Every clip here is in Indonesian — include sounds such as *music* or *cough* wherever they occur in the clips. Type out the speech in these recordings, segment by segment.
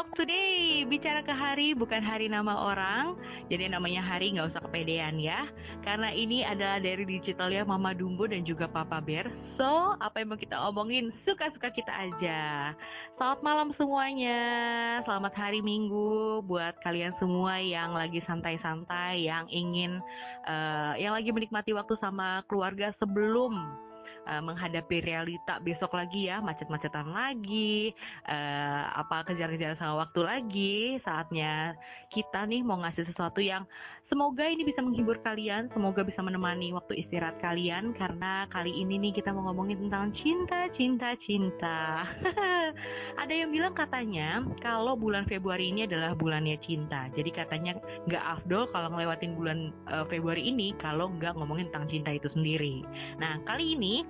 Talk Today Bicara ke hari bukan hari nama orang. Jadi namanya hari nggak usah kepedean ya. Karena ini adalah dari digital ya Mama Dumbo dan juga Papa Bear. So apa yang mau kita omongin? Suka-suka kita aja. Selamat malam semuanya. Selamat hari Minggu Buat kalian semua yang lagi santai-santai Yang ingin uh, Yang lagi menikmati waktu sama keluarga sebelum uh, menghadapi realita besok lagi ya macet-macetan lagi uh, apa kejar-kejar sama waktu lagi saatnya kita nih mau ngasih sesuatu yang semoga ini bisa menghibur kalian semoga bisa menemani waktu istirahat kalian karena kali ini nih kita mau ngomongin tentang cinta cinta cinta. *laughs* Ada yang bilang katanya kalau bulan Februari ini adalah bulannya cinta. Jadi katanya nggak afdol kalau ngelewatin bulan uh, Februari ini kalau nggak ngomongin tentang cinta itu sendiri. Nah kali ini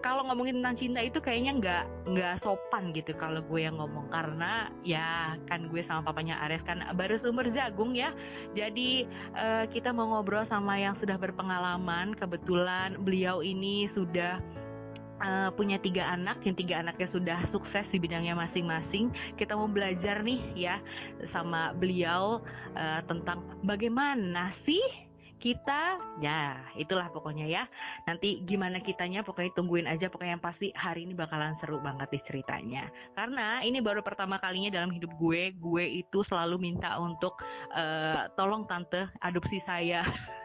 kalau ngomongin tentang cinta itu kayaknya nggak nggak sopan gitu kalau gue yang ngomong. Karena ya kan gue sama papanya Ares kan baru sumber jagung ya. Jadi uh, kita mau ngobrol sama yang sudah berpengalaman. Kebetulan beliau ini sudah Uh, punya tiga anak, yang tiga anaknya sudah sukses di bidangnya masing-masing. Kita mau belajar nih ya sama beliau uh, tentang bagaimana sih kita ya itulah pokoknya ya. Nanti gimana kitanya pokoknya tungguin aja pokoknya yang pasti hari ini bakalan seru banget di ceritanya. Karena ini baru pertama kalinya dalam hidup gue gue itu selalu minta untuk uh, tolong tante adopsi saya *laughs*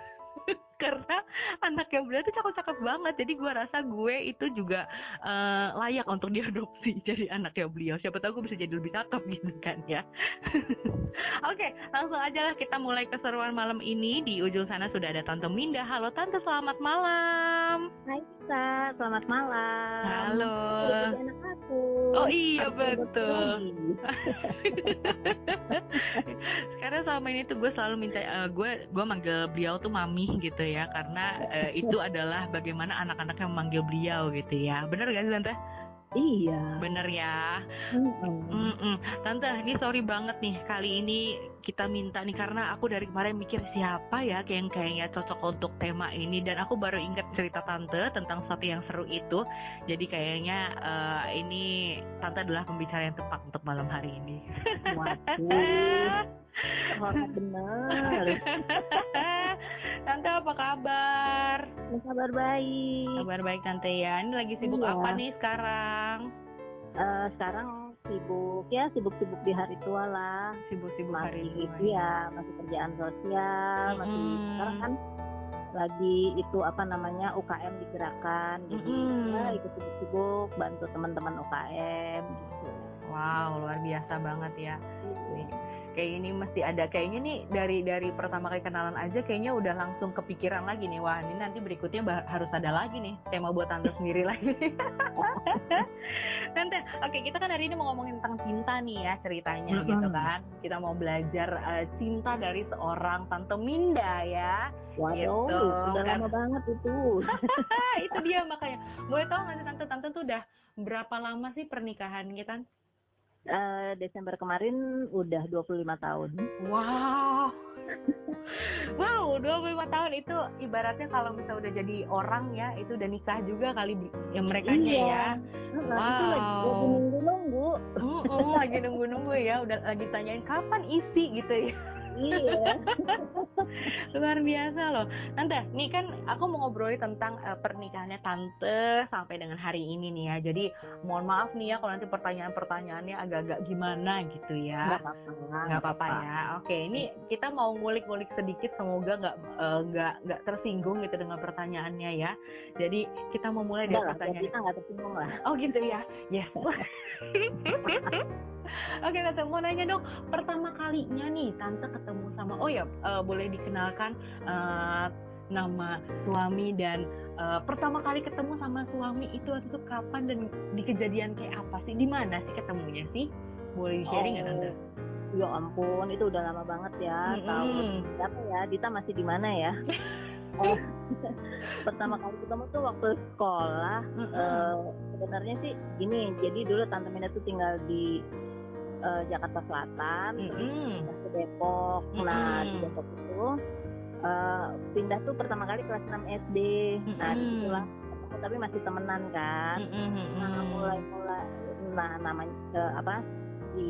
karena anaknya beliau tuh cakep-cakep banget. Jadi gue rasa gue itu juga uh, layak untuk diadopsi *laughs* jadi anaknya beliau. Siapa tahu gue bisa jadi lebih cakep gitu kan ya. *laughs* Oke okay, langsung aja lah kita mulai keseruan malam ini. Di ujung sana sudah ada tante Minda. Halo tante. Selamat malam. Hai Sa, selamat malam. Halo. Anak aku. Oh iya aku betul. *laughs* sekarang selama ini tuh gue selalu minta uh, gue gue manggil beliau tuh mami gitu ya karena uh, itu adalah bagaimana anak-anaknya memanggil beliau gitu ya bener gak sih tante Iya. Bener ya. Mm -mm. Tante, ini sorry banget nih kali ini kita minta nih karena aku dari kemarin mikir siapa ya yang kayaknya cocok untuk tema ini dan aku baru ingat cerita tante tentang sesuatu yang seru itu. Jadi kayaknya uh, ini tante adalah pembicara yang tepat untuk malam hari ini. Waduh. *laughs* Hormat benar. *laughs* Tante apa kabar? Kabar baik. Kabar baik Tante ya. Ini lagi sibuk iya. apa nih sekarang? Uh, sekarang sibuk ya sibuk-sibuk di hari tua lah. Sibuk-sibuk hari tua. ya, masih kerjaan sosial, hmm. masih sekarang kan lagi itu apa namanya UKM digerakkan. Jadi hmm. ya ikut sibuk-sibuk bantu teman-teman UKM gitu. Wow, luar biasa banget ya. Nih kayak ini mesti ada kayaknya nih dari dari pertama kali kenalan aja kayaknya udah langsung kepikiran lagi nih wah ini nanti berikutnya harus ada lagi nih tema buat tante sendiri *laughs* lagi tante oke kita kan hari ini mau ngomongin tentang cinta nih ya ceritanya mm -hmm. gitu kan kita mau belajar uh, cinta dari seorang tante Minda ya Waduh, gitu. udah kan. lama banget itu. *laughs* itu dia makanya. Boleh tahu nggak sih tante tante tuh udah berapa lama sih pernikahan kita? Uh, Desember kemarin udah 25 tahun. *laughs* Wow. wow, 25 tahun itu ibaratnya kalau misalnya udah jadi orang ya, itu udah nikah juga kali ya mereka iya. ya. Nah, wow. Itu lagi, nunggu-nunggu. -mm, lagi nunggu-nunggu ya, udah lagi tanyain kapan isi gitu ya. Iya. *laughs* *laughs* Luar biasa loh. Tante, nih kan aku mau ngobrolin tentang uh, pernikahannya tante sampai dengan hari ini nih ya. Jadi mohon maaf nih ya kalau nanti pertanyaan-pertanyaannya agak-agak gimana gitu ya. Gak apa-apa. Gak apa-apa ya. Oke, ini kita mau ngulik-ngulik sedikit semoga nggak eh, nggak uh, nggak tersinggung gitu dengan pertanyaannya ya. Jadi kita mau mulai dari pertanyaan. Kita nggak tersinggung lah. Oh gitu ya. Yes. *laughs* Oke tante mau nanya dong pertama kalinya nih tante ketemu sama oh ya uh, boleh dikenalkan uh, nama suami dan uh, pertama kali ketemu sama suami itu waktu itu kapan dan di kejadian kayak apa sih di mana sih ketemunya sih boleh di sharing nggak oh. tante? Ya ampun itu udah lama banget ya mm -hmm. tahu siapa ya Dita masih di mana ya? oh, *laughs* pertama kali ketemu tuh waktu sekolah mm -hmm. uh, sebenarnya sih gini jadi dulu tante Mina tuh tinggal di uh, Jakarta Selatan, mm -hmm. ke Depok. Mm -hmm. Nah di Depok itu uh, pindah tuh pertama kali kelas 6 SD. Mm -hmm. Nah di situlah tapi masih temenan kan. Mm -hmm. Nah mulai mulai nah namanya uh, apa si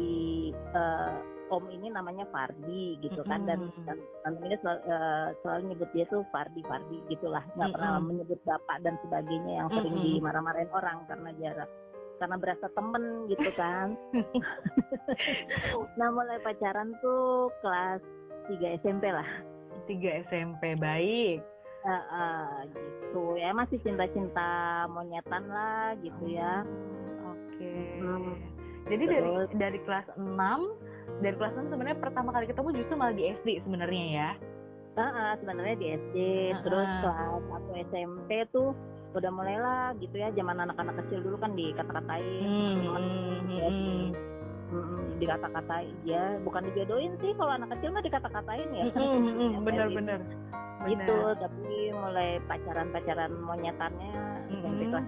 uh, om ini namanya Fardi gitu kan dan dan ini selalu, uh, selalu nyebut dia tuh Fardi Fardi gitulah nggak pernah menyebut bapak dan sebagainya yang sering dimarah-marahin orang karena jarak karena berasa temen gitu kan. *laughs* Nah mulai pacaran tuh kelas 3 SMP lah. 3 SMP baik. Uh, uh, gitu. Ya masih cinta-cinta monyetan lah gitu ya. Oke. Okay. hmm. jadi Terus, dari dari kelas 6 dari kelas 6 sebenarnya pertama kali ketemu justru malah di SD sebenarnya ya? Uh, uh, sebenarnya di SD uh, uh. terus kelas satu SMP tuh udah mulailah gitu ya. Zaman anak-anak kecil dulu kan dikata-katain hmm, hmm, ya, hmm. Hmm, dikata-katain. Ya bukan dijodohin sih kalau anak kecil mah dikata-katain ya. Hmm, *laughs* bener-bener itu tapi mulai pacaran-pacaran monyetannya mm -hmm. kelas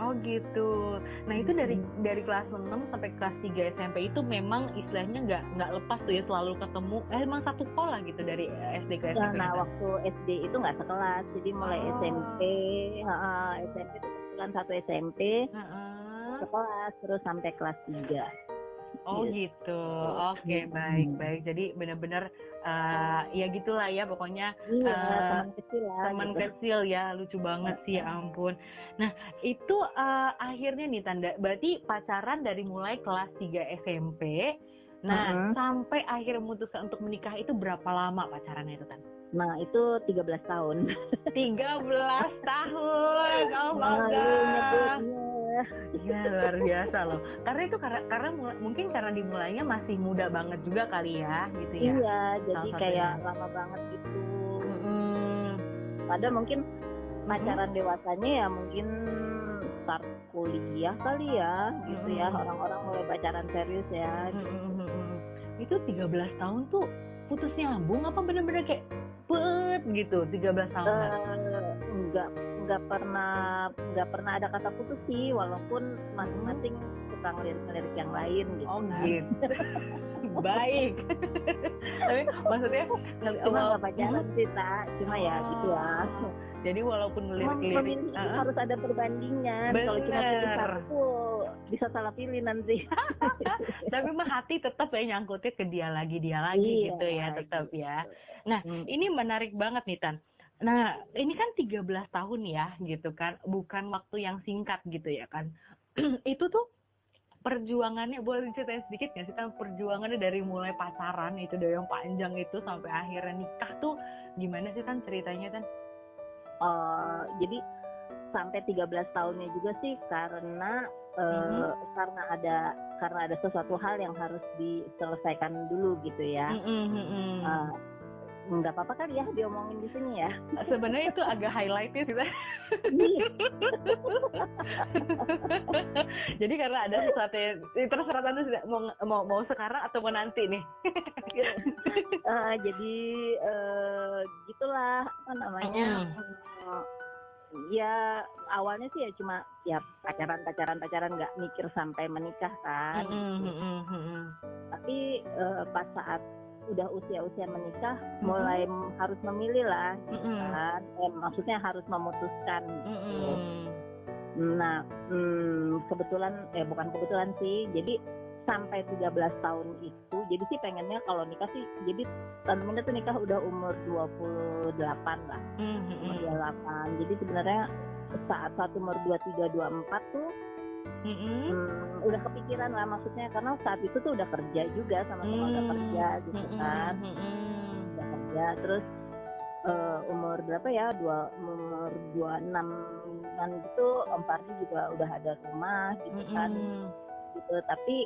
Oh gitu. Nah itu dari dari kelas 6 sampai kelas 3 SMP itu memang istilahnya nggak nggak lepas tuh ya selalu ketemu. Eh, emang satu sekolah gitu dari SD ke SMP. Nah, nah waktu SD itu nggak sekelas, jadi mulai oh. SMP, uh, SMP itu kebetulan satu SMP, uh -uh. sekelas terus sampai kelas 3 Oh yes. gitu, oke okay, baik baik. Jadi benar-benar uh, ya gitulah ya pokoknya iya, uh, teman kecil lah. Teman gitu. kecil ya, lucu banget sih ya ampun. Nah itu uh, akhirnya nih tanda, berarti pacaran dari mulai kelas 3 SMP. Nah uh -huh. sampai akhir memutuskan untuk menikah itu berapa lama pacarannya itu tanda? Nah, itu 13 tahun. 13 tahun. Oh my god. Iya, luar biasa loh. Karena itu karena karena mungkin karena dimulainya masih muda banget juga kali ya, gitu ya. Iya, jadi kayak lama banget gitu. Mm-hmm. Padahal mungkin pacaran mm-hmm. dewasanya ya mungkin start kuliah kali ya, gitu mm-hmm. ya. Orang-orang mulai pacaran serius ya. Gitu. Mm-hmm. Itu 13 tahun tuh putus nyambung apa bener-bener kayak pet gitu 13 tahun uh, enggak enggak pernah enggak pernah ada kata putus sih walaupun masing-masing suka ngelirik-ngelirik yang lain gitu oh gitu *laughs* baik tapi maksudnya cuma nggak pacaran sih tak cuma ya gitu ya oh. Jadi walaupun lirik-lirik uh, harus ada perbandingan. Kalau cuma pilih satu bisa salah pilih nanti. *laughs* Tapi mah hati tetap ya nyangkutnya ke dia lagi dia lagi iya, gitu ya tetap gitu. ya. Nah hmm. ini menarik banget nih Tan. Nah ini kan 13 tahun ya gitu kan, bukan waktu yang singkat gitu ya kan. *clears throat* itu tuh perjuangannya boleh diceritain sedikit nggak sih kan perjuangannya dari mulai pacaran itu dari yang panjang itu sampai akhirnya nikah tuh gimana sih kan ceritanya kan? uh, jadi sampai 13 tahunnya juga sih karena uh, mm-hmm. karena ada karena ada sesuatu hal yang harus diselesaikan dulu gitu ya. Mm-hmm. Uh, nggak apa-apa kali ya diomongin di sini ya. *laughs* Sebenarnya itu agak highlightnya sih. Iya. *laughs* jadi karena ada sesuatu yang terserah tante mau mau mau sekarang atau mau nanti nih. uh, jadi uh, gitulah apa namanya. Mm ya awalnya sih ya cuma ya pacaran pacaran pacaran nggak mikir sampai menikah kan mm -hmm. tapi uh, pas saat udah usia-usia menikah mm-hmm. mulai harus memilih lah mm-hmm. kan eh, maksudnya harus memutuskan mm-hmm. nah hmm, kebetulan eh bukan kebetulan sih jadi sampai 13 tahun itu jadi sih pengennya kalau nikah sih jadi tentunya tuh nikah udah umur 28 lah mm-hmm. umur 28 jadi sebenarnya saat satu umur 23 24 tuh Mm-hmm. Hmm, udah kepikiran lah maksudnya karena saat itu tuh udah kerja juga sama-sama mm-hmm. udah kerja gitu kan mm-hmm. udah kerja terus uh, umur berapa ya dua umur dua enam an gitu Om Pardi juga udah ada rumah gitu mm-hmm. kan gitu tapi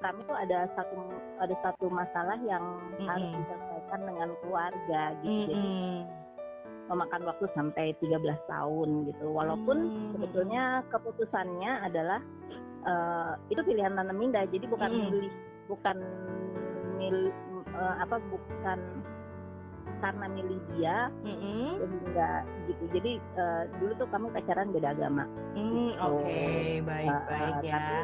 kami tuh ada satu ada satu masalah yang mm-hmm. harus diselesaikan dengan keluarga gitu mm-hmm. jadi memakan waktu sampai 13 tahun gitu. Walaupun hmm. sebetulnya keputusannya adalah uh, itu pilihan Tante Minda, jadi bukan hmm. milih bukan milih uh, apa bukan karena milih dia mm-hmm. enggak gitu jadi uh, dulu tuh kamu pacaran beda agama mm, gitu. oke okay. baik uh, baik ya tapi,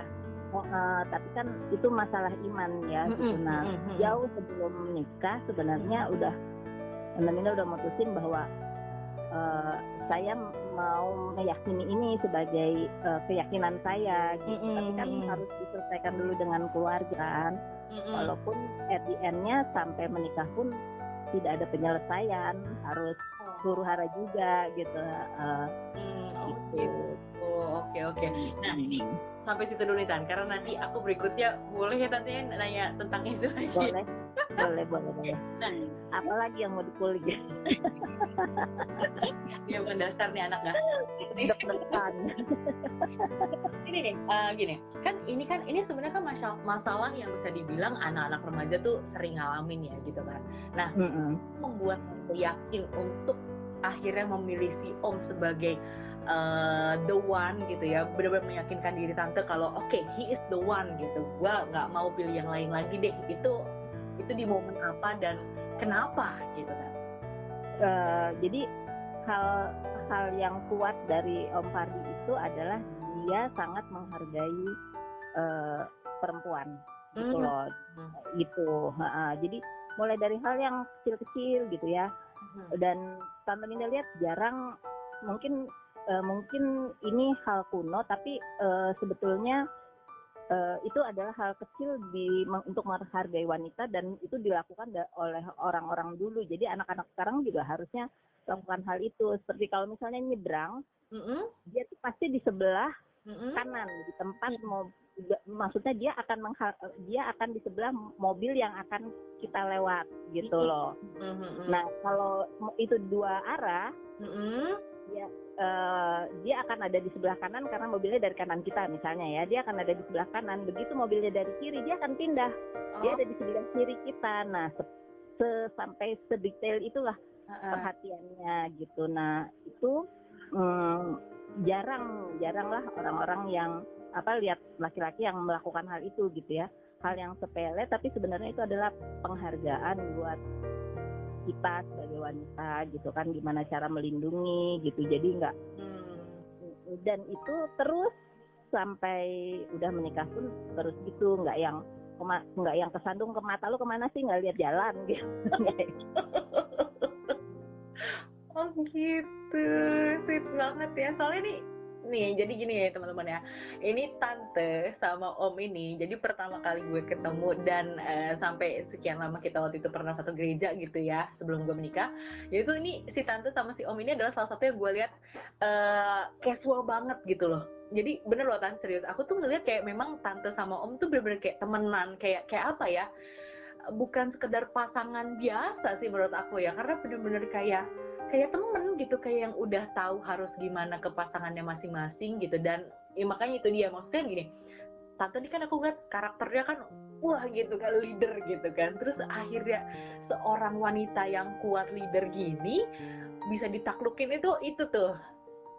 oh, uh, tapi kan itu masalah iman ya mm-hmm. gitu nah mm-hmm. jauh sebelum menikah sebenarnya mm-hmm. udah Minda udah mutusin bahwa uh, saya mau meyakini ini sebagai uh, keyakinan saya gitu. Mm -hmm. Tapi kan harus diselesaikan dulu dengan keluarga kan. Mm -hmm. Walaupun at the end-nya sampai menikah pun tidak ada penyelesaian, harus huru hara juga gitu. Uh, mm, gitu. Oh, oke oke. Nah, ini sampai situ dulu nih Tan, karena nanti aku berikutnya boleh ya Tante ya nanya tentang itu lagi. Boleh, *laughs* boleh, boleh, boleh. Nah, apalagi yang mau dikulik ya? ya bukan dasar nih anak gak? Deg-degan. ini nih, uh, gini, kan ini kan ini sebenarnya kan masalah, masalah yang bisa dibilang anak-anak remaja tuh sering ngalamin ya gitu kan. Nah, mm -hmm. membuat aku yakin untuk akhirnya memilih si Om sebagai uh, the one gitu ya benar-benar meyakinkan diri tante kalau oke okay, he is the one gitu gua nggak mau pilih yang lain lagi deh itu itu di momen apa dan kenapa gitu kan uh, jadi hal hal yang kuat dari Om Fardi itu adalah dia sangat menghargai uh, perempuan gitu mm -hmm. loh mm -hmm. gitu uh, jadi mulai dari hal yang kecil-kecil gitu ya mm-hmm. dan tante Ninda lihat jarang mungkin uh, mungkin ini hal kuno tapi uh, sebetulnya uh, itu adalah hal kecil di untuk menghargai wanita dan itu dilakukan oleh orang-orang dulu jadi anak-anak sekarang juga harusnya lakukan hal itu seperti kalau misalnya nyebrang mm -hmm. dia tuh pasti di sebelah mm -hmm. kanan di tempat mm -hmm. mau maksudnya dia akan dia akan di sebelah mobil yang akan kita lewat gitu loh. Mm -hmm. Nah kalau itu dua arah, mm -hmm. Ya uh, dia akan ada di sebelah kanan karena mobilnya dari kanan kita misalnya ya. Dia akan ada di sebelah kanan. Begitu mobilnya dari kiri dia akan pindah. Oh. dia ada di sebelah kiri kita. Nah se, se sampai sedetail itulah uh -uh. perhatiannya gitu. Nah itu um, jarang jarang lah orang-orang yang apa lihat laki-laki yang melakukan hal itu gitu ya. Hal yang sepele tapi sebenarnya itu adalah penghargaan buat kita sebagai wanita gitu kan gimana cara melindungi gitu. Jadi nggak hmm. dan itu terus sampai udah menikah pun terus gitu nggak yang nggak yang kesandung ke mata lu ke mana sih nggak lihat jalan *laughs* gitu. Oh gitu sweet banget ya. Soalnya nih nih. Jadi gini ya teman-teman ya. Ini tante sama om ini jadi pertama kali gue ketemu dan uh, sampai sekian lama kita waktu itu pernah satu gereja gitu ya sebelum gue menikah. Yaitu ini si tante sama si om ini adalah salah satu yang gue lihat uh, casual banget gitu loh. Jadi bener loh tante serius. Aku tuh ngeliat kayak memang tante sama om tuh bener-bener kayak temenan kayak kayak apa ya? Bukan sekedar pasangan biasa sih menurut aku ya. Karena bener-bener kayak kayak temen gitu kayak yang udah tahu harus gimana ke pasangannya masing-masing gitu. Dan ya makanya itu dia. Maksudnya gini tante ini kan aku lihat karakternya kan wah gitu kan leader gitu kan. Terus akhirnya seorang wanita yang kuat leader gini bisa ditaklukin itu itu tuh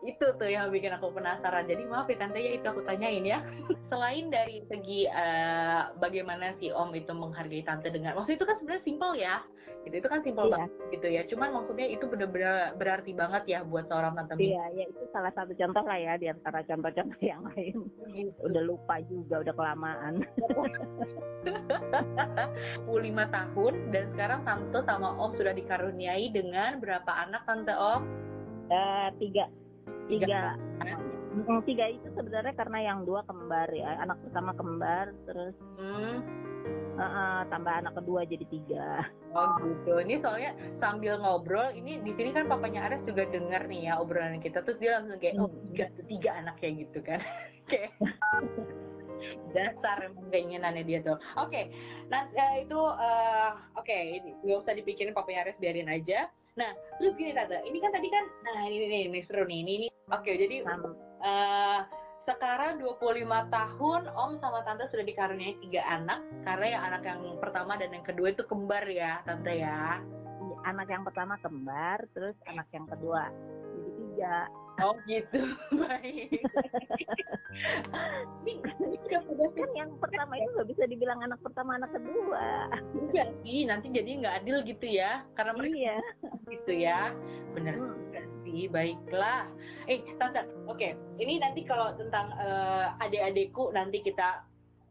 itu tuh yang bikin aku penasaran. Jadi maaf ya tante ya itu aku tanyain ya. *laughs* Selain dari segi uh, bagaimana si om itu menghargai tante dengan maksud itu kan sebenarnya simpel ya. Gitu itu kan simpel iya. banget gitu ya. Cuman maksudnya itu benar-benar berarti banget ya buat seorang tante iya ya itu salah satu contoh lah ya di antara contoh-contoh yang lain. Gitu. udah lupa juga udah kelamaan. *laughs* 25 tahun dan sekarang tante sama om sudah dikaruniai dengan berapa anak tante om? Uh, tiga tiga. Tiga, tiga itu sebenarnya karena yang dua kembar ya anak pertama kembar terus hmm. uh, uh, tambah anak kedua jadi tiga. Oh gitu. Ini soalnya sambil ngobrol ini di sini kan papanya Ares juga dengar nih ya obrolan kita terus dia langsung kayak oh hmm. tiga tiga anak kayak gitu kan. *laughs* Kayak *laughs* dasar emang keinginannya dia tuh. Oke okay. nah uh, itu uh, oke okay, nggak usah dipikirin papanya Ares biarin aja Nah, terus gini tante, ini kan tadi kan, nah ini nih, ini seru nih, ini, ini. oke okay, jadi uh, sekarang 25 tahun Om sama Tante sudah dikaruniai tiga anak, karena yang anak yang pertama dan yang kedua itu kembar ya, Tante ya. Iya, anak yang pertama kembar, terus anak yang kedua jadi tiga. Oh gitu, *laughs* baik. ini, ini kan yang pertama itu nggak bisa dibilang anak pertama anak kedua. Iya nanti jadi nggak adil gitu ya, karena mereka iya. *laughs* gitu ya, bener hmm. sih. Baiklah. Eh, tante, oke, okay. ini nanti kalau tentang uh, adik-adikku nanti kita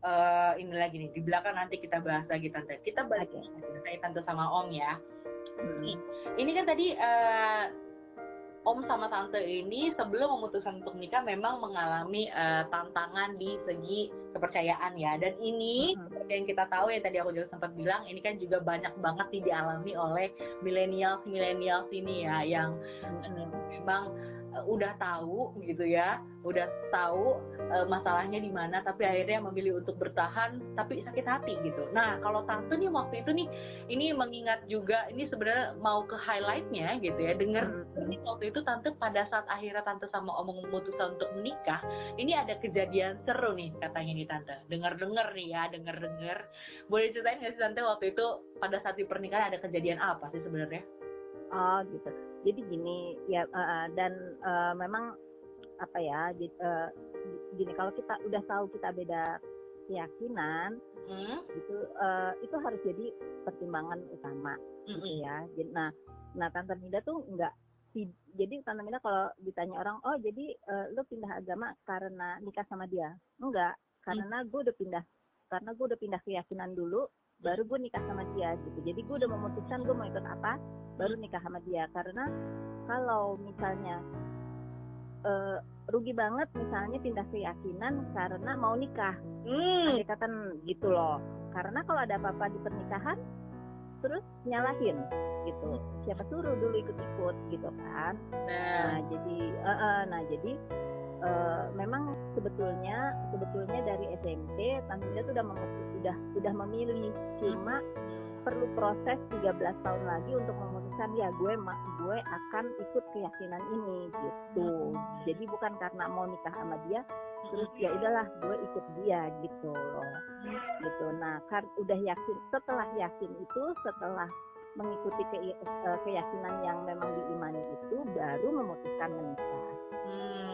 uh, ini lagi nih di belakang nanti kita bahas lagi tante. Kita balik okay. tante sama om ya. Hmm. Ini kan tadi uh, om sama tante ini sebelum memutuskan untuk menikah memang mengalami uh, tantangan di segi kepercayaan ya dan ini hmm. seperti yang kita tahu ya tadi aku juga sempat bilang ini kan juga banyak banget dialami oleh milenial milenial ini ya yang hmm. memang uh, udah tahu gitu ya, udah tahu uh, masalahnya di mana, tapi akhirnya memilih untuk bertahan, tapi sakit hati gitu. Nah, kalau tante nih waktu itu nih, ini mengingat juga, ini sebenarnya mau ke highlightnya gitu ya, dengar hmm. ini waktu itu tante pada saat akhirnya tante sama omong memutuskan untuk menikah, ini ada kejadian seru nih katanya nih tante. Dengar-dengar nih ya, dengar-dengar. Boleh ceritain nggak sih tante waktu itu pada saat di pernikahan ada kejadian apa sih sebenarnya? Oh gitu jadi gini ya uh, dan uh, memang apa ya uh, gini kalau kita udah tahu kita beda keyakinan hmm? gitu uh, itu harus jadi pertimbangan utama gitu hmm. gitu ya nah nah tante Mida tuh enggak jadi tante Mida kalau ditanya orang oh jadi uh, lu pindah agama karena nikah sama dia enggak karena hmm. gue udah pindah karena gue udah pindah keyakinan dulu baru gue nikah sama dia gitu jadi gue udah memutuskan gue mau ikut apa baru nikah sama dia. Karena kalau misalnya uh, rugi banget misalnya pindah keyakinan karena mau nikah. Hmm. kata gitu loh. Karena kalau ada apa-apa di pernikahan terus nyalahin gitu. Siapa suruh dulu ikut-ikut gitu kan? Nah, nah jadi uh, uh, nah jadi uh, memang sebetulnya sebetulnya dari SMP Tante tuh udah sudah sudah memilih. Cuma perlu proses 13 tahun lagi untuk memutuskan ya gue mak gue akan ikut keyakinan ini gitu. Jadi bukan karena mau nikah sama dia terus ya udahlah gue ikut dia gitu loh. Gitu. Nah kan udah yakin setelah yakin itu setelah mengikuti ke, eh, keyakinan yang memang diimani itu baru memutuskan menikah.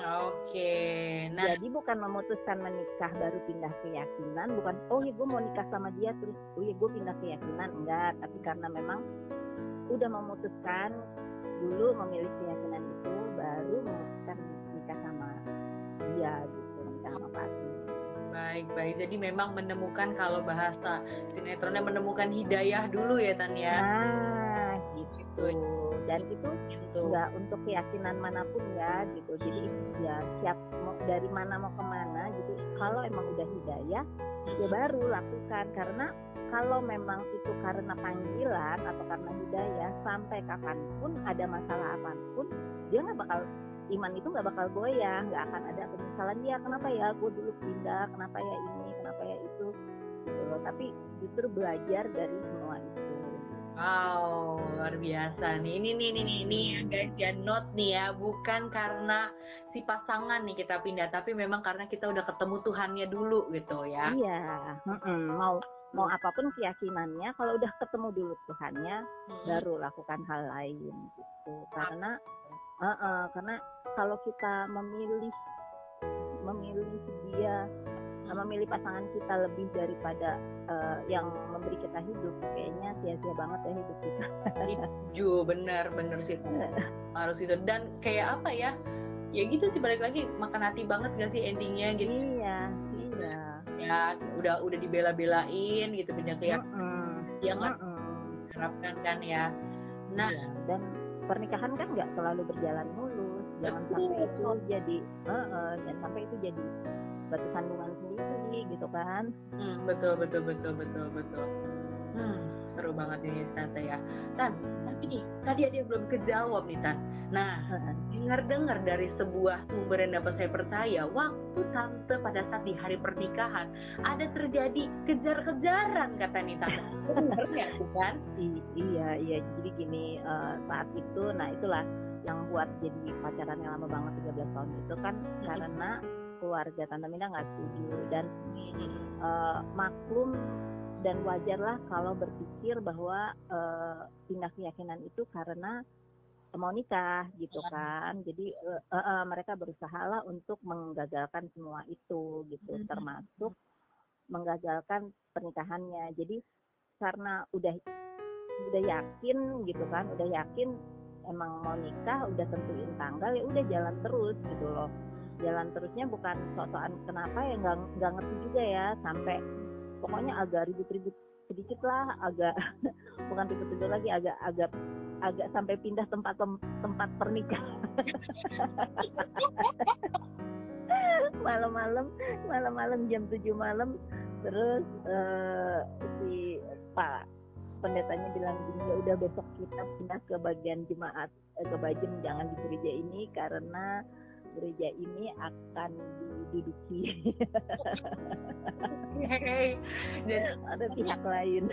Oke. Nah, jadi bukan memutuskan menikah baru pindah keyakinan, bukan oh ya gue mau nikah sama dia terus oh ya gue pindah keyakinan. Enggak, tapi karena memang udah memutuskan dulu memilih keyakinan itu baru memutuskan nikah sama dia gitu, nikah sama Pati. Baik, baik. Jadi memang menemukan kalau bahasa sinetronnya menemukan hidayah dulu ya Tan ya. Nah, gitu. Dan itu gitu nggak untuk keyakinan mana pun ya gitu jadi ya siap mau dari mana mau ke mana gitu kalau emang udah hidayah ya baru lakukan karena kalau memang itu karena panggilan atau karena hidayah sampai kapan pun ada masalah apa pun dia nggak bakal iman itu nggak bakal goyah nggak akan ada penyesalan dia kenapa ya gue dulu pindah? Kenapa ya ini? Kenapa ya itu? Gitu loh. Tapi justru belajar dari semua itu. Wow, luar biasa nih. Ini nih nih nih nih ya guys ya note nih ya, bukan karena si pasangan nih kita pindah, tapi memang karena kita udah ketemu Tuhannya dulu gitu ya. Iya, mm mau mau apa pun keyakinannya, kalau udah ketemu dulu Tuhannya, hmm. baru lakukan hal lain gitu. Karena uh -uh, karena kalau kita memilih memilih dia memilih pasangan kita lebih daripada uh, yang memberi kita hidup kayaknya sia-sia banget ya hidup kita. Setuju bener bener sih. Harus itu dan kayak apa ya? Ya gitu sih balik lagi makan hati banget gak sih endingnya gitu? Iya iya ya udah udah dibela-belain gitu pindah ke yang mm -mm. yang harapkan kan ya. Nah iya. dan pernikahan kan nggak selalu berjalan mulus. Jangan sampai itu jadi uh, uh, jangan sampai itu jadi batu sandungan sendiri gitu kan. Hmm, betul betul betul betul betul. Hmm, seru banget ini tante ya. Tan tapi nih tadi ada yang belum kejawab nih tan. Nah *laughs* dengar-dengar dari sebuah sumber yang dapat saya percaya waktu tante pada saat di hari pernikahan ada terjadi kejar-kejaran kata nih tante. *laughs* Benar nggak kan I iya iya. Jadi gini uh, saat itu nah itulah yang buat jadi pacaran yang lama banget 13 tahun itu kan hmm. karena keluarga Tante Mina nggak setuju. Dan uh, maklum dan wajarlah kalau berpikir bahwa uh, pindah keyakinan itu karena mau nikah gitu iya. kan jadi uh, uh, uh, mereka berusaha lah untuk menggagalkan semua itu gitu hmm. termasuk menggagalkan pernikahannya jadi karena udah udah yakin gitu kan udah yakin emang mau nikah udah tentuin tanggal ya udah jalan terus gitu loh jalan terusnya bukan soal kenapa ya nggak nggak ngerti juga ya sampai pokoknya agak ribut-ribut sedikit lah agak *laughs* bukan ribut-ribut lagi agak agak agak sampai pindah tempat tempat pernikahan. *laughs* Malam-malam malam-malam jam 7 malam terus uh, si Pak pendetanya bilang gini ya udah besok kita pindah ke bagian jemaat eh, ke bajem jangan di gereja ini karena gereja ini akan diduduki. Dan ada pihak lain.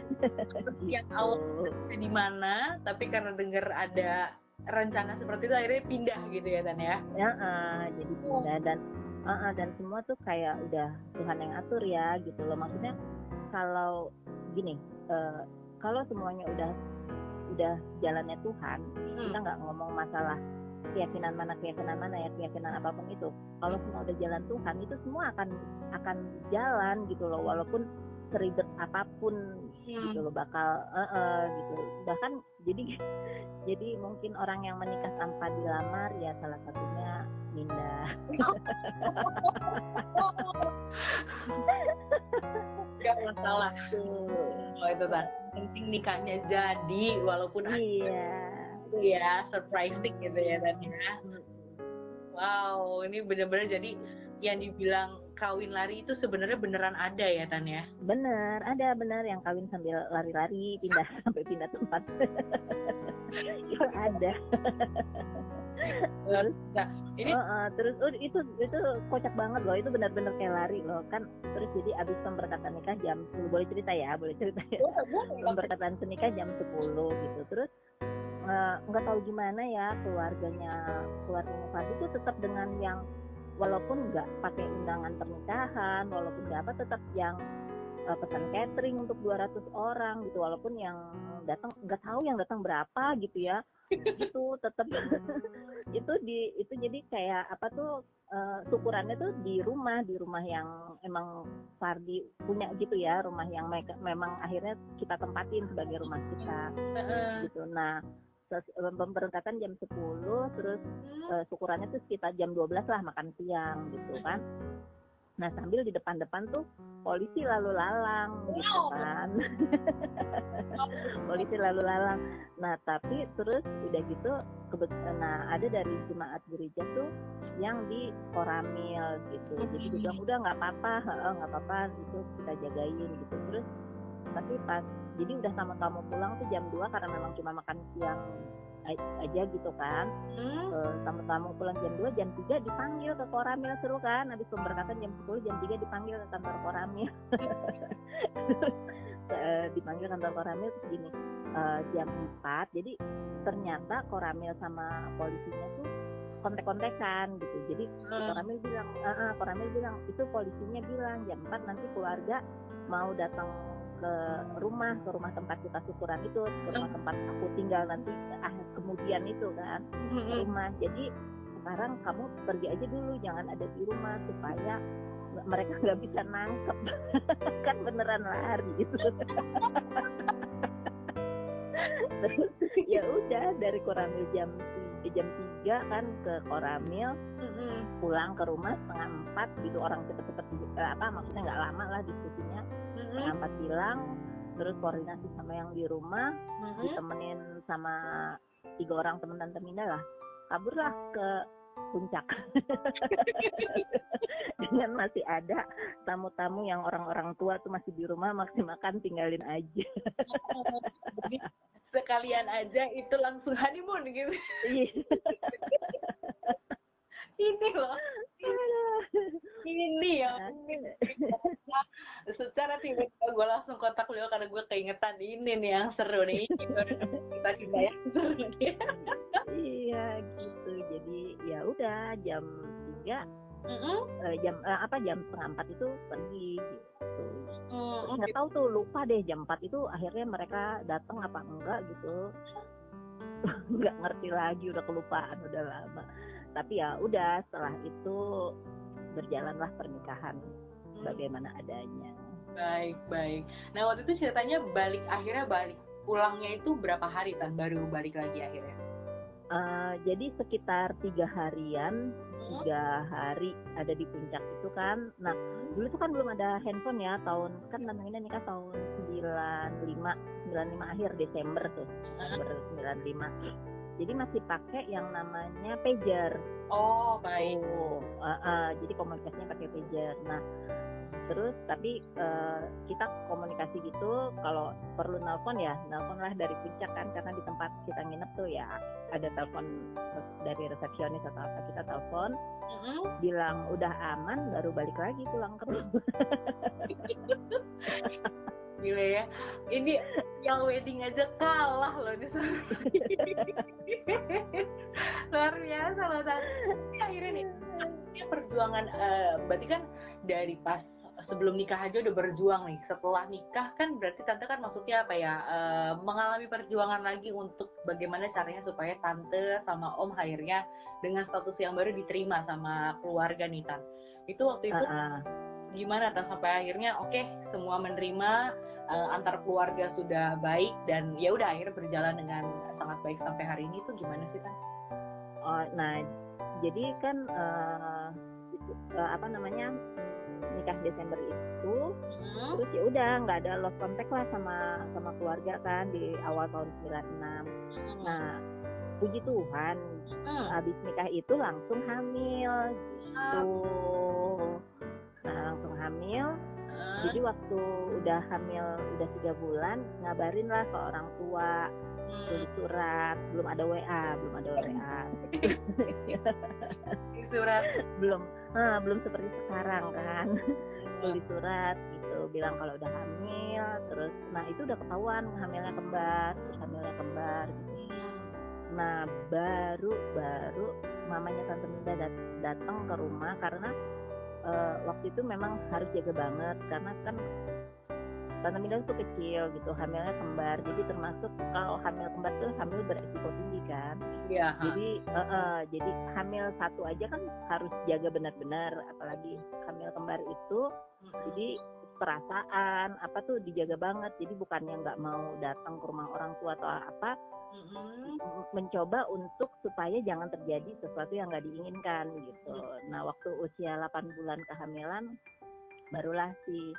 yang gitu. awal di mana tapi karena dengar ada rencana seperti itu akhirnya pindah gitu ya Tan ya? Ya uh, jadi pindah dan uh, uh, dan semua tuh kayak udah Tuhan yang atur ya gitu loh. Maksudnya kalau gini uh, kalau semuanya udah udah jalannya Tuhan hmm. kita nggak ngomong masalah keyakinan mana keyakinan mana ya keyakinan apa pun itu. Kalau semua udah jalan Tuhan itu semua akan akan jalan gitu loh walaupun seribet apa pun hmm. gitu loh bakal uh, uh, gitu. Bahkan jadi *laughs* jadi mungkin orang yang menikah tanpa dilamar ya salah satunya Minda gak masalah. *laughs* Oh itu kan penting nikahnya jadi walaupun iya itu ya surprising gitu ya dan ya wow ini benar-benar jadi yang dibilang kawin lari itu sebenarnya beneran ada ya Tan ya? Bener, ada bener yang kawin sambil lari-lari pindah *laughs* sampai pindah tempat. *laughs* itu ada. terus, nah, ini uh, uh, terus uh, itu itu kocak banget loh itu benar-benar kayak lari loh kan terus jadi abis pemberkatan nikah jam 10 boleh cerita ya boleh cerita ya pemberkatan nikah jam 10 gitu terus nggak uh, tahu gimana ya keluarganya keluarganya Fadi itu tetap dengan yang walaupun nggak pakai undangan pernikahan walaupun nggak apa tetap yang uh, pesan catering untuk 200 orang gitu walaupun yang datang nggak tahu yang datang berapa gitu ya. Itu tetap *laughs* itu di itu jadi kayak apa tuh uh, syukurannya tuh di rumah di rumah yang emang Fardi punya gitu ya rumah yang mereka memang akhirnya kita tempatin sebagai rumah kita gitu. Nah pemberangkatan jam 10 terus uh, syukurannya tuh sekitar jam 12 lah makan siang gitu kan. Nah sambil di depan-depan tuh polisi lalu lalang gitu kan. *laughs* Polisi lalu lalang. Nah tapi terus udah gitu nah ada dari jemaat gereja tuh yang di koramil gitu. Jadi dia bilang udah nggak apa-apa nggak apa-apa itu kita jagain gitu. Terus tapi pas jadi udah sama kamu pulang tuh jam 2 karena memang cuma makan siang aja gitu kan hmm. uh, tamu pulang jam 2 jam 3 dipanggil ke Koramil seru kan habis pemberkatan jam 10 jam 3 dipanggil ke kantor Koramil uh, *laughs* dipanggil kantor Koramil terus gini uh, jam 4 jadi ternyata Koramil sama polisinya tuh kontek-kontekan gitu jadi hmm. Koramil bilang uh, uh, Koramil bilang itu polisinya bilang jam 4 nanti keluarga mau datang ke rumah ke rumah tempat kita syukuran itu ke rumah tempat aku tinggal nanti ah kemudian itu kan rumah. Jadi sekarang kamu pergi aja dulu jangan ada di rumah supaya mereka *laughs* nggak bisa nangkep. *laughs* Kan beneran lari gitu. Terus *laughs* ya udah dari Koramil jam jam tiga kan ke Koramil pulang ke rumah setengah empat gitu. Orang cepet-cepet eh, apa maksudnya nggak lama lah diskusinya setengah empat bilang terus koordinasi sama yang di rumah mm-hmm. ditemenin sama tiga orang teman tante Minda lah kaburlah ke puncak. *laughs* Dengan masih ada tamu-tamu yang orang-orang tua tuh masih di rumah masih makan tinggalin aja. *laughs* Sekalian aja itu langsung honeymoon gitu. Iya. *laughs* ini loh. Ini ya secara tiba-tiba gue langsung kontak beliau karena gue keingetan ini nih yang seru nih. Kita kita ya iya gitu. Jadi ya udah jam tiga mm -hmm. uh, jam uh, apa jam setengah empat itu pergi gitu. Mm, nggak tahu tuh lupa deh jam empat itu akhirnya mereka datang apa enggak gitu. *laughs* Nggak ngerti lagi udah kelupaan udah lama. Tapi ya udah setelah itu berjalanlah pernikahan hmm. bagaimana adanya baik baik. Nah waktu itu ceritanya balik akhirnya balik pulangnya itu berapa hari kan baru balik lagi akhirnya? Uh, jadi sekitar tiga harian hmm. tiga hari ada di puncak itu kan. Nah dulu itu kan belum ada handphone ya tahun kan namanya nikah tahun 98 95 akhir Desember tuh Desember 95 jadi masih pakai yang namanya pager. Oh baik. Oh, uh, uh, jadi komunikasinya pakai pager. Nah terus tapi uh, kita komunikasi gitu kalau perlu nelpon ya nelpon lah dari puncak kan karena di tempat kita nginep tuh ya ada telepon dari resepsionis atau apa kita telepon. Mm-hmm. bilang udah aman baru balik lagi pulang ke rumah *laughs* gila ya ini yang wedding aja kalah loh di sana *laughs* luar biasa loh akhirnya nih perjuangan uh, berarti kan dari pas sebelum nikah aja udah berjuang nih. Setelah nikah kan berarti tante kan maksudnya apa ya? E, mengalami perjuangan lagi untuk bagaimana caranya supaya tante sama om akhirnya dengan status yang baru diterima sama keluarga nih tan. Itu waktu itu uh -uh. Gimana tan sampai akhirnya oke okay, semua menerima uh, antar keluarga sudah baik dan ya udah akhirnya berjalan dengan sangat baik sampai hari ini tuh gimana sih tan? Oh, nah jadi kan uh, uh, apa namanya nikah Desember itu hmm. terus ya udah nggak ada lost contact lah sama sama keluarga kan di awal tahun 96 hmm. nah puji Tuhan hmm. habis nikah itu langsung hamil gitu nah langsung hamil. Hmm. jadi waktu udah hamil udah tiga bulan ngabarin lah ke orang tua. Hmm. tulis surat belum ada WA belum ada WA *laughs* surat belum nah, belum seperti sekarang kan. Tulis surat gitu bilang kalau udah hamil terus nah itu udah ketahuan hamilnya kembar terus hamilnya kembar gitu. Nah baru baru mamanya tante Minda dat datang ke rumah karena uh, waktu itu memang harus jaga banget karena kan Tante Minda itu kecil gitu, hamilnya kembar. Jadi termasuk kalau hamil kembar tuh hamil beresiko tinggi kan. Iya. Jadi uh, uh, jadi hamil satu aja kan harus jaga benar-benar, apalagi hamil kembar itu. Hmm. Jadi perasaan apa tuh dijaga banget. Jadi bukannya nggak mau datang ke rumah orang tua atau apa, hmm. mencoba untuk supaya jangan terjadi sesuatu yang nggak diinginkan gitu. Hmm. Nah waktu usia 8 bulan kehamilan barulah si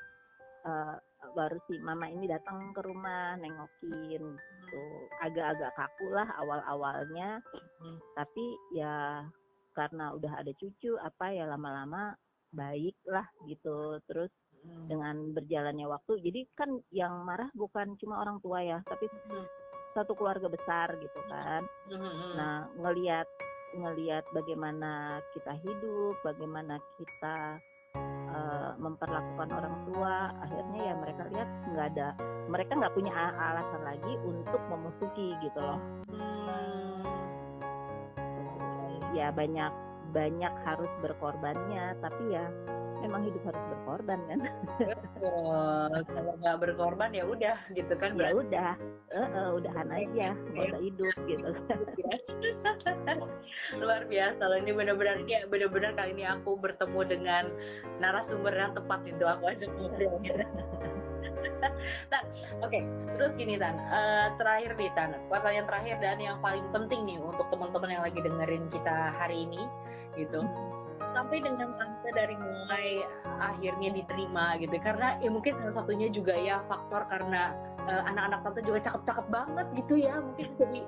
uh, baru si mama ini datang ke rumah nengokin tuh agak-agak kaku lah awal-awalnya hmm. tapi ya karena udah ada cucu apa ya lama-lama baik lah gitu terus hmm. dengan berjalannya waktu jadi kan yang marah bukan cuma orang tua ya tapi hmm. satu keluarga besar gitu kan hmm. nah ngelihat ngelihat bagaimana kita hidup bagaimana kita uh, memperlakukan orang tua akhirnya ya mereka lihat nggak ada mereka nggak punya alasan lagi untuk memusuhi gitu loh hmm. ya banyak banyak harus berkorbannya tapi ya memang hidup harus berkorban kan. Betul kalau nggak berkorban ya udah gitu kan ya udah uh, uh, udahan aja nggak usah hidup gitu. *laughs* Luar biasa. Loh ini benar-benar ini benar-benar kali ini aku bertemu dengan narasumber yang tepat itu aku ajak ngobrol. *laughs* Nah, oke, okay. terus gini Tan, uh, terakhir nih Tan, pertanyaan terakhir dan yang paling penting nih untuk teman-teman yang lagi dengerin kita hari ini, gitu. Sampai dengan tante dari mulai akhirnya diterima gitu. Karena ya mungkin salah satunya juga ya faktor karena uh, anak-anak tante juga cakep-cakep banget gitu ya. Mungkin jadi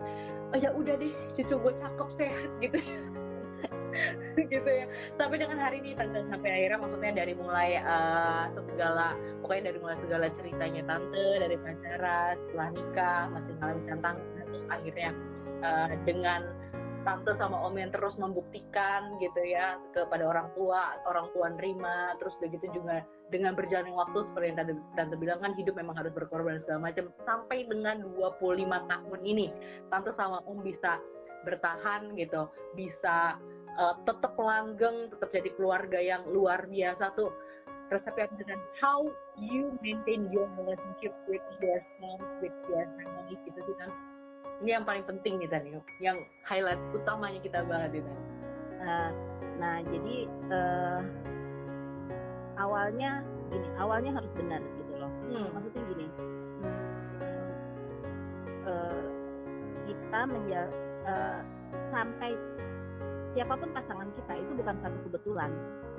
oh ya udah deh cucu gue cakep sehat gitu *laughs* gitu ya. Sampai dengan hari ini tante sampai akhirnya maksudnya dari mulai uh, segala pokoknya dari mulai segala ceritanya tante dari pacaran setelah nikah masih ngalamin tantangan akhirnya uh, dengan tante sama om yang terus membuktikan gitu ya kepada orang tua orang tua nerima terus begitu juga dengan berjalannya waktu seperti yang tante, tante bilang kan hidup memang harus berkorban segala macam. Sampai dengan 25 tahun ini tante sama om bisa bertahan gitu bisa uh, tetap langgeng tetap jadi keluarga yang luar biasa tuh. Resepnya dengan how you maintain your relationship with your son with your family gitu sih kan ini yang paling penting nih tadi yang highlight utamanya kita bahas itu uh, nah jadi uh, awalnya gini awalnya harus benar gitu loh hmm. maksudnya gini uh, kita menjal uh, sampai siapa pun pasangan kita itu bukan satu kebetulan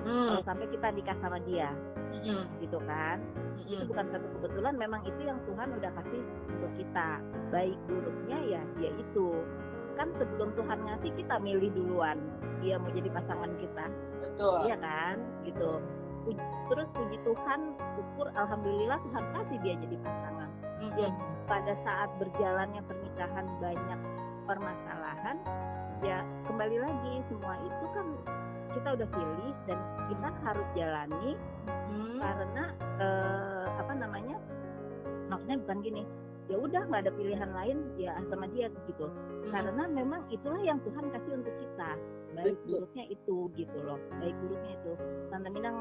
hmm. kalau sampai kita nikah sama dia mm. gitu kan. Mm. itu bukan satu kebetulan memang itu yang Tuhan udah kasih untuk kita. Baik buruknya ya dia itu. Kan sebelum Tuhan ngasih kita milih duluan dia mau jadi pasangan kita. Betul. Iya kan? Gitu. Terus puji Tuhan syukur alhamdulillah Tuhan kasih dia jadi pasangan. Mm. ya pada saat berjalannya pernikahan banyak permasalahan ya kembali lagi semua itu kan kita udah pilih dan kita harus jalani hmm. karena eh, apa namanya maksudnya bukan gini ya udah nggak ada pilihan lain ya sama dia gitu hmm. karena memang itulah yang Tuhan kasih untuk kita baik buruknya itu gitu loh baik buruknya itu Tante Minang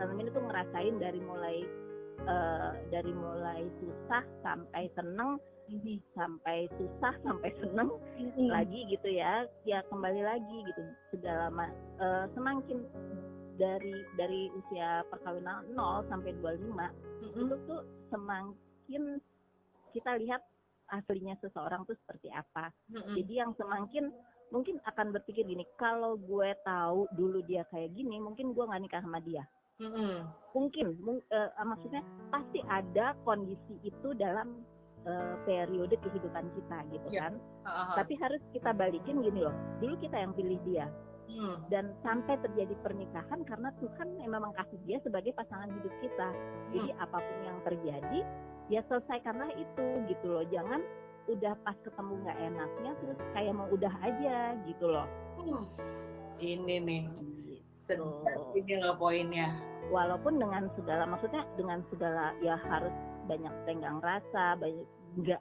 Tante Minang tuh ngerasain dari mulai uh, dari mulai susah sampai seneng sampai susah sampai seneng mm-hmm. lagi gitu ya ya kembali lagi gitu segala uh, semakin dari dari usia perkawinan 0 sampai 25 mm-hmm. itu tuh semakin kita lihat aslinya seseorang tuh seperti apa mm-hmm. jadi yang semakin mungkin akan berpikir gini kalau gue tahu dulu dia kayak gini mungkin gue nggak nikah sama dia mm-hmm. mungkin mung, uh, maksudnya pasti ada kondisi itu dalam uh, periode kehidupan kita gitu yeah. kan. Uh-huh. Tapi harus kita balikin gini loh. Dulu kita yang pilih dia. Hmm. Dan sampai terjadi pernikahan karena Tuhan memang kasih dia sebagai pasangan hidup kita. Hmm. Jadi apa pun yang terjadi, ya selesaikanlah itu gitu loh. Jangan udah pas ketemu nggak enaknya terus kayak mau udah aja gitu loh. Hmm. Ini nih. Gitu. Ini loh poinnya. Walaupun dengan segala maksudnya dengan segala ya harus banyak tenggang rasa banyak nggak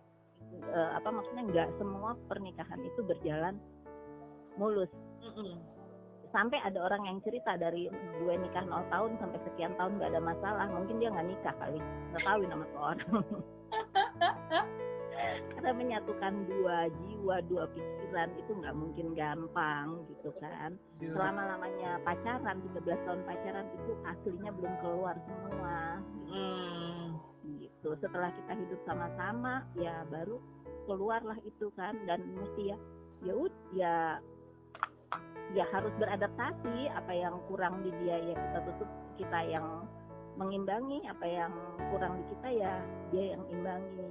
uh, apa maksudnya nggak semua pernikahan itu berjalan mulus. Mm -mm. sampai ada orang yang cerita dari dua nikah nol tahun sampai sekian tahun nggak ada masalah mungkin dia nggak nikah kali nggak tahu nama orang. *laughs* Karena menyatukan dua jiwa dua pikiran itu nggak mungkin gampang gitu kan. Iya. selama lamanya pacaran 13 tahun pacaran itu aslinya belum keluar semua. Hmm gitu. Setelah kita hidup sama-sama ya baru keluarlah itu kan dan mesti ya ya ya ya harus beradaptasi apa yang kurang di dia ya kita tutup kita yang mengimbangi apa yang kurang di kita ya dia yang imbangi.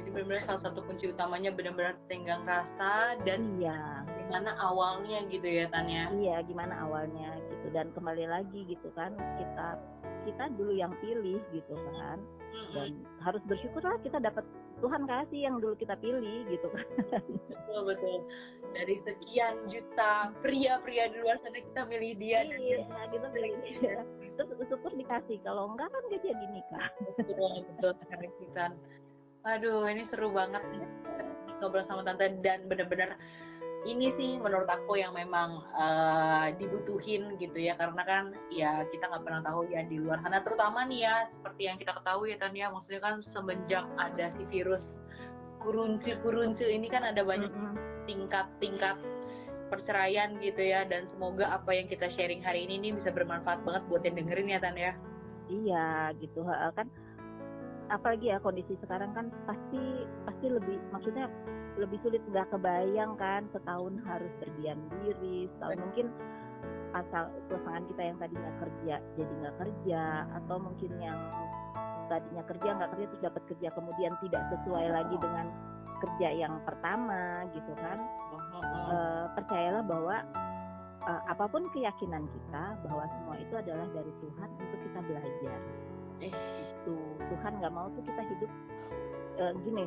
Jadi benar-benar salah satu kunci utamanya benar-benar tenggang rasa dan iya. gimana awalnya gitu ya Tanya iya gimana awalnya gitu. Dan kembali lagi gitu kan kita kita dulu yang pilih gitu kan. Dan harus bersyukurlah kita dapat Tuhan kasih yang dulu kita pilih gitu kan. Betul betul. Dari sekian juta pria-pria di luar sana kita milih dia. Iya dan kita pilih dia. Terus syukur dikasih. Kalau enggak kan gak jadi nikah. Betul betul kan aduh ini seru banget. Nih ngobrol sama tante dan benar-benar ini sih menurut aku yang memang uh, dibutuhin gitu ya. Karena kan ya kita nggak pernah tahu ya di luar sana. Terutama nih ya seperti yang kita ketahui ya Tania maksudnya kan semenjak ada si virus kurunci ini kan ada banyak tingkat-tingkat perceraian gitu ya. Dan semoga apa yang kita sharing hari ini ini bisa bermanfaat banget buat yang dengerin ya Tania iya gitu. Kan apalagi ya kondisi sekarang kan pasti pasti lebih maksudnya lebih sulit nggak kebayang kan setahun harus berdiam diri setahun mungkin asal pasangan kita yang tadinya kerja jadi nggak kerja atau mungkin yang tadinya kerja nggak kerja terus dapat kerja kemudian tidak sesuai lagi dengan kerja yang pertama gitu kan. E, percayalah bahwa e, apa pun keyakinan kita bahwa semua itu adalah dari Tuhan untuk kita belajar eh. itu Tuhan nggak mau tuh kita hidup e, gini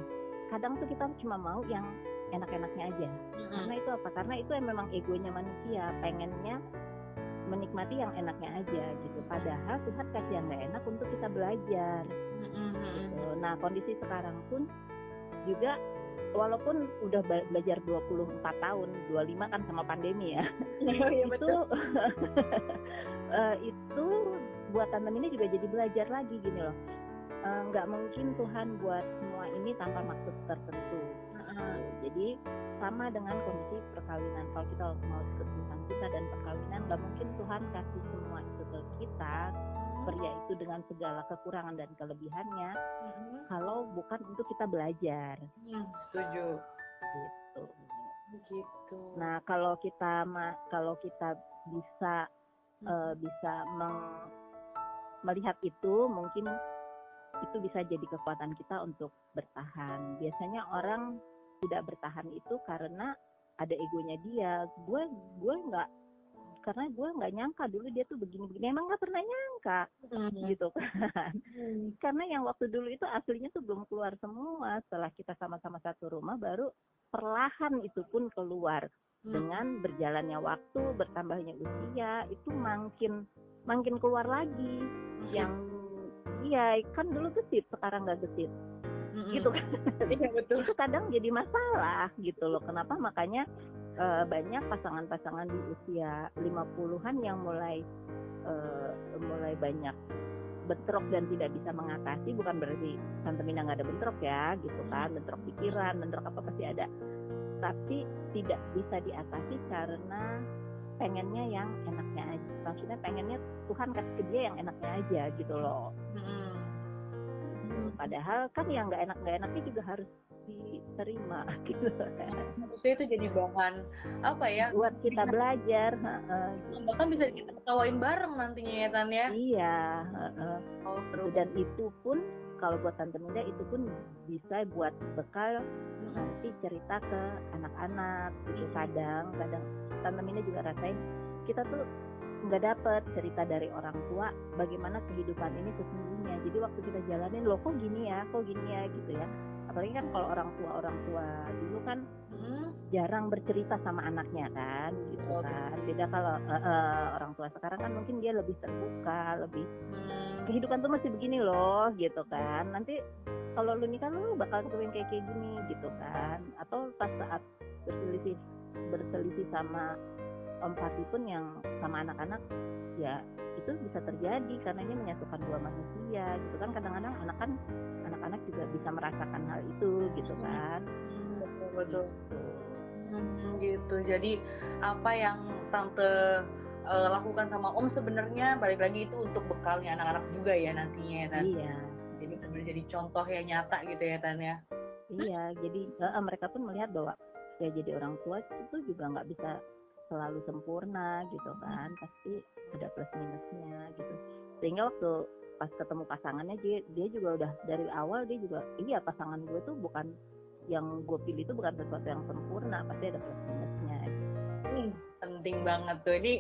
kadang tuh kita cuma mau yang enak-enaknya aja mm-hmm. karena itu apa karena itu yang memang egonya manusia pengennya menikmati yang enaknya aja gitu padahal Tuhan kasih yang gak enak untuk kita belajar mm-hmm. gitu. nah kondisi sekarang pun juga walaupun udah belajar 24 tahun 25 kan sama pandemi ya oh, iya, *laughs* itu uh, *laughs* itu buat tante ini juga jadi belajar lagi gini loh Eh, nggak uh, mungkin Tuhan buat semua ini tanpa maksud tertentu. Uh, jadi sama dengan kondisi perkawinan. Kalau kita mau ikut tentang kita dan perkawinan, nggak mungkin Tuhan kasih semua itu ke kita, pria itu dengan segala kekurangan dan kelebihannya, uh-huh. kalau bukan untuk kita belajar. Hmm, setuju. Gitu. Gitu. Nah kalau kita kalau kita bisa uh, bisa meng melihat itu mungkin itu bisa jadi kekuatan kita untuk bertahan. Biasanya orang tidak bertahan itu karena ada egonya dia. Gue gue nggak karena gue nggak nyangka dulu dia tuh begini-begini emang nggak pernah nyangka hmm. gitu kan hmm. karena yang waktu dulu itu aslinya tuh belum keluar semua setelah kita sama-sama satu rumah baru perlahan itu pun keluar. Dengan berjalannya waktu bertambahnya usia itu makin makin keluar lagi. Hmm. yang iya kan dulu gesit sekarang nggak gesit. Mm-hmm. gitu kan. *laughs* Iya, betul. itu kadang jadi masalah gitu loh. Kenapa? Makanya uh, banyak pasangan-pasangan di usia 50-an yang mulai uh, mulai banyak bentrok dan tidak bisa mengatasi. Bukan berarti Tante Mina nggak ada bentrok ya gitu kan. Bentrok pikiran bentrok apa pasti ada tapi tidak bisa diatasi karena pengennya yang enaknya aja maksudnya pengennya Tuhan kasih ke dia yang enaknya aja gitu loh hmm. padahal kan yang nggak enak nggak enaknya juga harus diterima *laughs* gitu Maksudnya itu jadi bahan apa ya? Buat kita belajar. Bahkan bisa kita ketawain bareng nantinya ya Tan ya? Iya. Oh. Dan itu pun kalau buat Tante Minda itu pun bisa buat bekal nanti cerita ke anak-anak gitu. Kadang kadang. Tante Minda juga rasain kita tuh nggak dapet cerita dari orang tua bagaimana kehidupan ini sesungguhnya. Jadi waktu kita jalanin loh kok gini ya? Kok gini ya? gitu ya apalagi kan kalau orang tua orang tua dulu kan hmm. jarang bercerita sama anaknya kan gitu oh, kan. Beda kalau uh, uh, orang tua sekarang kan mungkin dia lebih terbuka lebih hmm. kehidupan tuh masih begini loh gitu kan. Nanti kalau lu nikah lu bakal ketemu kayak kayak gini gitu kan. Atau pas saat berselisih berselisih sama Om Fati pun yang sama anak-anak ya itu bisa terjadi karena ini menyatukan dua manusia gitu kan. Kadang-kadang anak kan anak-anak juga bisa merasakan hal itu gitu hmm. kan. betul betul. Gitu. Hmm, gitu. Jadi apa yang tante uh, lakukan sama om sebenarnya balik lagi itu untuk bekalnya anak-anak juga ya nantinya ya kan iya. Jadi benar jadi contoh yang nyata gitu ya tan ya. Iya jadi uh, mereka pun melihat bahwa ya jadi orang tua itu juga nggak bisa selalu sempurna gitu kan pasti ada plus minusnya gitu. Sehingga waktu pas ketemu pasangannya dia dia juga udah dari awal dia juga iya pasangan gue tuh bukan yang gue pilih itu bukan sesuatu yang sempurna pasti ada plus minusnya. Hmm, penting banget tuh. Ini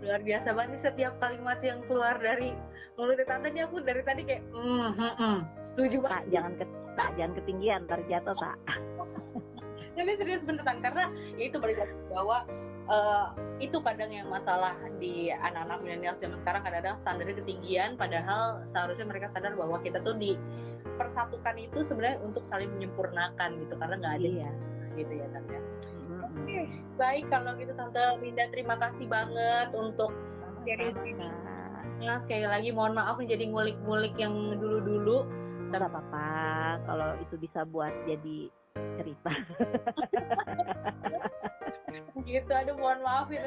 luar biasa banget setiap kalimat yang keluar dari mulut tante ini aku dari tadi kayak mm, mm, mm. setuju banget. jangan ke tak jangan ketinggian terjatuh tak ini serius beneran karena ya itu balik lagi bahwa uh, itu kadang yang masalah di anak-anak milenial zaman sekarang kadang-kadang standarnya ketinggian padahal seharusnya mereka sadar bahwa kita tuh di persatukan itu sebenarnya untuk saling menyempurnakan gitu karena nggak ada iya. gitu ya tante ya. mm-hmm. oke okay. baik kalau gitu tante Linda terima kasih banget untuk sharing nah, sekali lagi mohon maaf menjadi ngulik-ngulik yang dulu-dulu nggak apa-apa kalau itu bisa buat jadi cerita *laughs* gitu aduh mohon maaf ya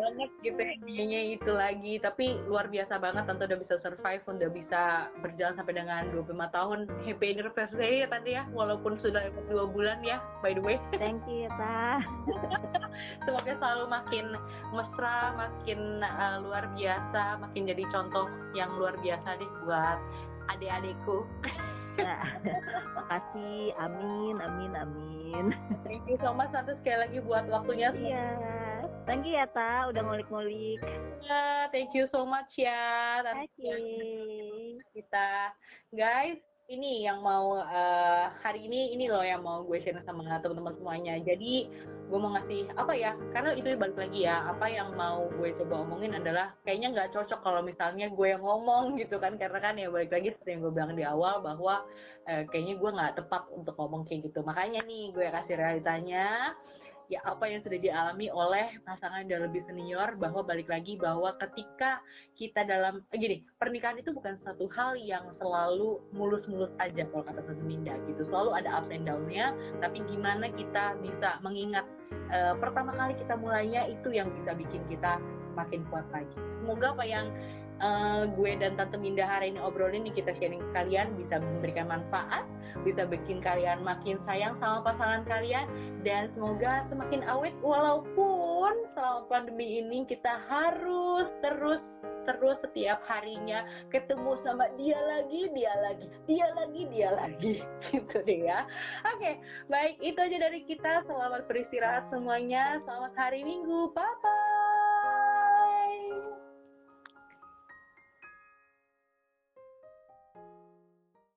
banget gitu intinya itu lagi. Tapi luar biasa banget tante udah bisa survive udah bisa berjalan sampai dengan 25 tahun. Happy anniversary ya tante ya. Walaupun sudah ikut dua bulan ya by the way. Thank you ya ta *laughs* semoga selalu makin mesra makin uh, luar biasa makin jadi contoh yang luar biasa deh buat adik-adikku *laughs* *laughs* Makasih, amin, amin, amin. Thank you so much Tante sekali lagi buat waktunya. Iya. Thank you ya Ta, udah ngulik-ngulik. Ya, thank you so much ya. Oke. Okay. Kita guys, ini yang mau uh, hari ini ini loh yang mau gue share sama teman-teman semuanya. Jadi gue mau ngasih apa ya karena itu balik lagi ya apa yang mau gue coba omongin adalah kayaknya nggak cocok kalau misalnya gue yang ngomong gitu kan karena kan ya balik lagi seperti yang gue bilang di awal bahwa eh, kayaknya gue nggak tepat untuk ngomong kayak gitu. Makanya nih gue kasih realitanya ya apa yang sudah dialami oleh pasangan yang lebih senior bahwa balik lagi bahwa ketika kita dalam eh, gini pernikahan itu bukan satu hal yang selalu mulus-mulus aja kalau kata Tante Minda gitu. Selalu ada ups and down-nya tapi gimana kita bisa mengingat uh, pertama kali kita mulainya itu yang bisa bikin kita makin kuat lagi. Semoga apa yang uh, gue dan Tante Minda hari ini obrolin nih kita sharing ke kalian bisa memberikan manfaat, bisa bikin kalian makin sayang sama pasangan kalian dan semoga semakin awet walaupun selama pandemi ini kita harus terus terus setiap harinya ketemu sama dia lagi, dia lagi, dia lagi, dia lagi, *laughs* gitu deh ya. Oke, baik itu aja dari kita. Selamat beristirahat semuanya. Selamat hari Minggu, bye bye.